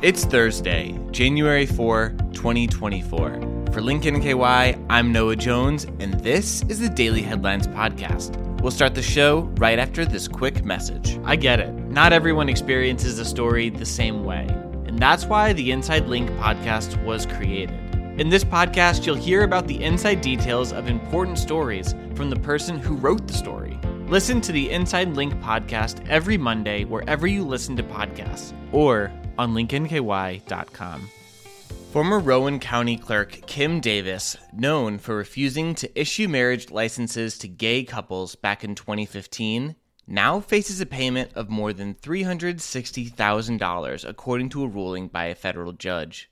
It's Thursday, January 4, 2024. For LINK nky, I'm Noah Jones, and this is the Daily Headlines Podcast. We'll start the show right after this quick message. I get it. Not everyone experiences a story the same way, and that's why the Inside Link podcast was created. In this podcast, you'll hear about the inside details of important stories from the person who wrote the story. Listen to the Inside Link podcast every Monday wherever you listen to podcasts or on linknky.com. Former Rowan County Clerk Kim Davis, known for refusing to issue marriage licenses to gay couples back in 2015, now faces a payment of more than $360,000 according to a ruling by a federal judge.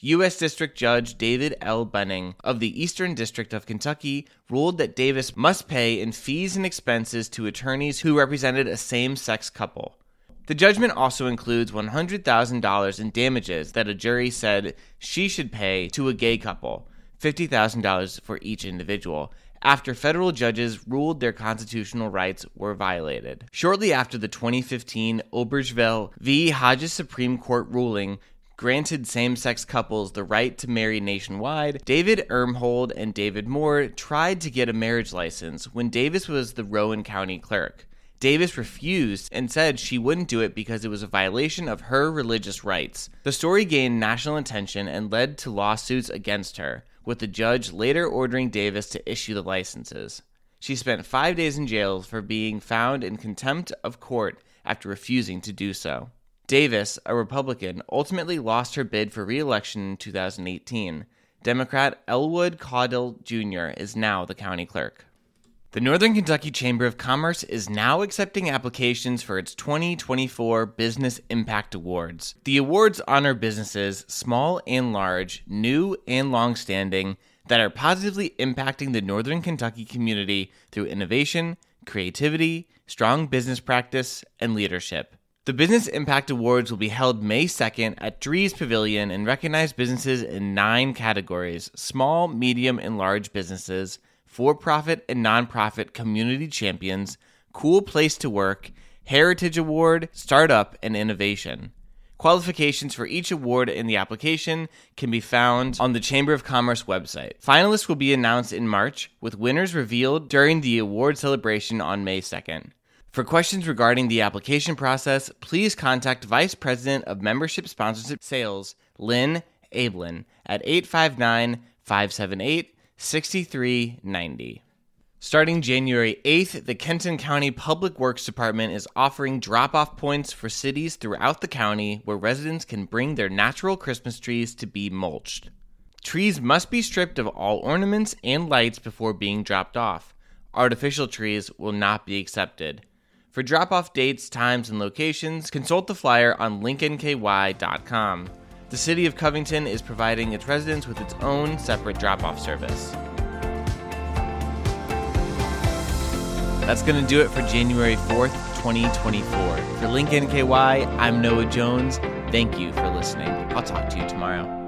U.S. District Judge David L. Bunning of the Eastern District of Kentucky ruled that Davis must pay in fees and expenses to attorneys who represented a same sex couple. The judgment also includes $100,000 in damages that a jury said she should pay to a gay couple, $50,000 for each individual, after federal judges ruled their constitutional rights were violated. Shortly after the 2015 Obergefell v. Hodges Supreme Court ruling granted same sex couples the right to marry nationwide, David Ermold and David Moore tried to get a marriage license when Davis was the Rowan County clerk. Davis refused and said she wouldn't do it because it was a violation of her religious rights. The story gained national attention and led to lawsuits against her, with the judge later ordering Davis to issue the licenses. She spent five days in jail for being found in contempt of court after refusing to do so. Davis, a Republican, ultimately lost her bid for re election in 2018. Democrat Elwood Caudill Jr. is now the county clerk. The Northern Kentucky Chamber of Commerce is now accepting applications for its 2024 Business Impact Awards. The awards honor businesses, small and large, new and long-standing, that are positively impacting the Northern Kentucky community through innovation, creativity, strong business practice, and leadership. The Business Impact Awards will be held May 2nd at Drees Pavilion and recognize businesses in nine categories small, medium, and large businesses, for profit and nonprofit community champions, cool place to work, Heritage Award, startup, and innovation. Qualifications for each award in the application can be found on the Chamber of Commerce website. Finalists will be announced in March, with winners revealed during the award celebration on May 2nd. For questions regarding the application process, please contact Vice President of Membership Sponsorship Sales, Lynn Ablin, at 859 578 6390. Starting January 8th, the Kenton County Public Works Department is offering drop off points for cities throughout the county where residents can bring their natural Christmas trees to be mulched. Trees must be stripped of all ornaments and lights before being dropped off. Artificial trees will not be accepted. For drop off dates, times, and locations, consult the flyer on linknky.com. The City of Covington is providing its residents with its own separate drop off service. That's going to do it for January 4th, 2024. For LINK nky, I'm Noah Jones. Thank you for listening. I'll talk to you tomorrow.